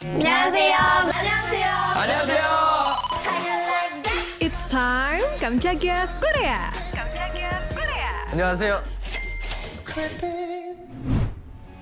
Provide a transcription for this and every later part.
안녕하세요. 안녕하세요. 안녕하세요. It's time 깜짝이야 Korea. 안녕하세요.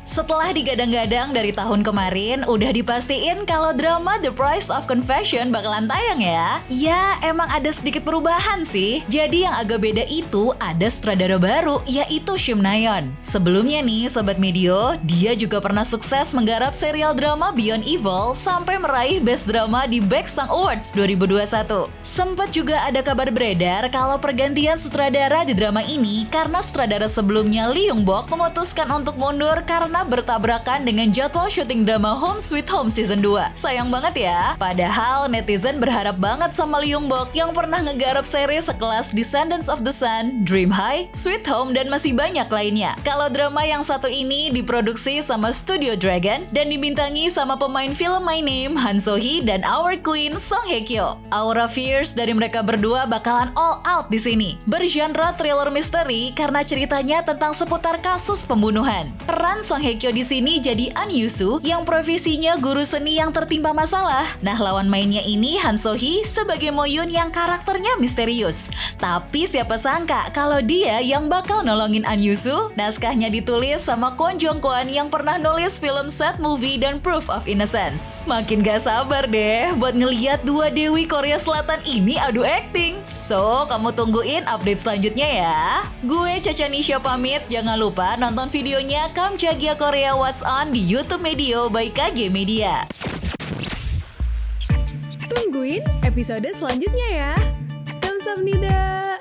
Setelah digadang-gadang dari tahun kemarin, udah dipastiin kalau drama The Price of Confession bakalan tayang ya. Ya, emang ada sedikit perubahan sih. Jadi yang agak beda itu ada sutradara baru, yaitu Shim Nayeon. Sebelumnya nih, Sobat Medio, dia juga pernah sukses menggarap serial drama Beyond Evil sampai meraih Best Drama di Baeksang Awards 2021. Sempat juga ada kabar beredar kalau pergantian sutradara di drama ini karena sutradara sebelumnya Lee Young Bok memutuskan untuk mundur karena bertabrakan dengan jadwal syuting drama Home Sweet Home Season 2. Sayang banget ya, padahal netizen berharap banget sama Lee Young Bok yang pernah ngegarap seri sekelas Descendants of the Sun, Dream High, Sweet Home, dan masih banyak lainnya. Kalau drama yang satu ini diproduksi sama Studio Dragon dan dibintangi sama pemain film My Name, Han So Hee, dan Our Queen, Song Hye Kyo. Aura fierce dari mereka berdua bakalan all out di sini. Bergenre thriller misteri karena ceritanya tentang seputar kasus pembunuhan. Peran Song Hye Kyo di sini jadi An Yusu yang profesinya guru seni yang tertimpa masalah. Nah, lawan mainnya ini Han So Hee sebagai Moyun yang karakternya misterius. Tapi siapa sangka kalau dia yang bakal nolongin An Yusu? Naskahnya ditulis sama Kwon Jong Kwon yang pernah nulis film Sad Movie dan Proof of Innocence. Makin gak sabar deh buat ngeliat dua dewi Korea Selatan ini adu acting. So, kamu tungguin update selanjutnya ya. Gue Caca Nisha pamit, jangan lupa nonton videonya Kamjagia Korea What's On di YouTube Medio by KG Media. Tungguin episode selanjutnya ya. Kamsahamnida.